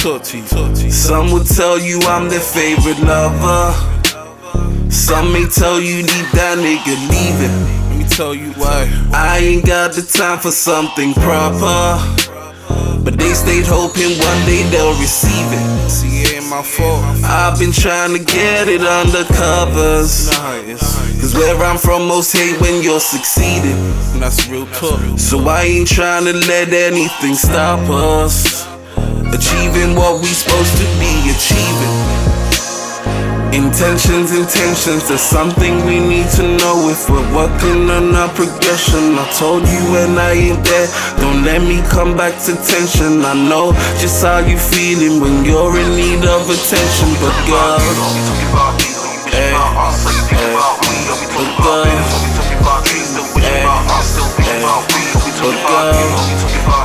Some would tell you I'm their favorite lover. Some may tell you need that nigga leaving. Let me tell you why. I ain't got the time for something proper. But they stayed hoping one day they'll receive it. See, it ain't my fault. I've been trying to get it under covers. Nah, how it is. Cause where I'm from, most hate when you're succeeding. And that's real talk. So I ain't trying to let anything stop us. Achieving what we supposed to be achieving. Intentions, intentions, there's something we need to know if we're working on our progression. I told you when I ain't there, don't let me come back to tension. I know just how you feeling when you're in need of attention, but girl, hey, hey, but girl, hey, hey, but girl,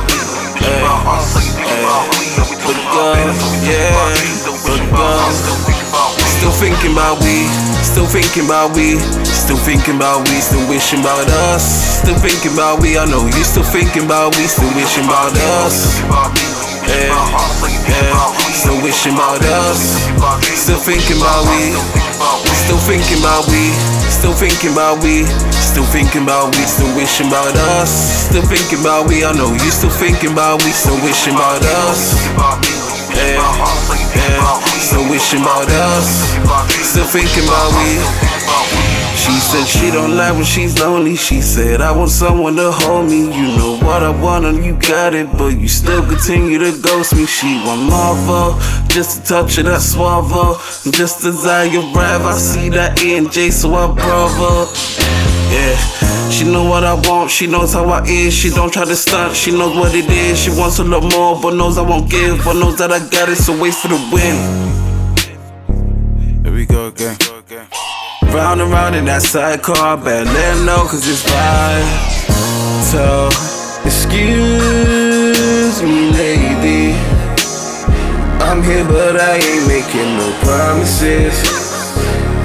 Still thinking about we, still thinking about we, still thinking about we, still wishing about us. Still thinking about we, I know you still thinking about we, still wishing about us. Yeah, yeah, still wishing about us. Still thinking about we, still thinking about we, still thinking about we, still thinking about we, still wishing about us. Still thinking about we, I know you still thinking about we, still wishing about us. Yeah, yeah, still wishing about us. Still thinking about we. She said she don't like when she's lonely. She said I want someone to hold me. You know what I want and you got it, but you still continue to ghost me. She want Marvel, just a touch of that suave. Just as I arrive, I see that E and J, so I bravo. Yeah, she know what I want, she knows how I is. She don't try to stunt, she knows what it is. She wants a lot more, but knows I won't give. But knows that I got it, so wait for the win. Here we go again. Round and round in that sidecar, better let her know cause it's vital. Excuse me, lady. I'm here, but I ain't making no promises.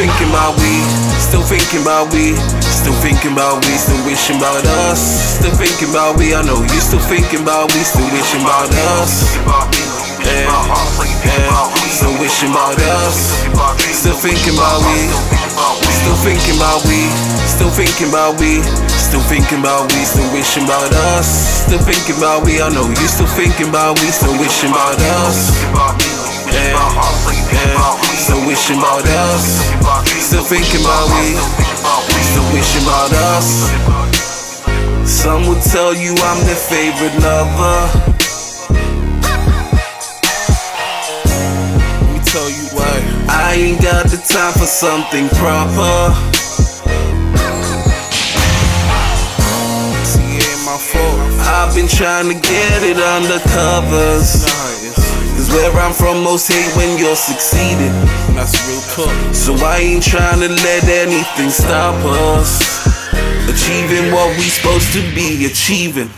thinking about we, still thinking about we, still thinking about we, still wishing about us. Still thinking about we, I know you still thinking about we, still wishing about us. Still wishing about us. Still thinking about we, still thinking about we, still thinking about we, still thinking about we, still wishing about us. Still thinking about we, I know you still thinking about we, still wishing about us. Yeah, yeah, wishing about us. Still thinking about we, still wishing about us. Some would tell you I'm their favorite lover. Let me tell you why. I ain't got the time for something proper. I've been trying to get it under covers. Where I'm from, most hate when you're succeeding. That's real talk. So I ain't trying to let anything stop us. Achieving what we supposed to be achieving.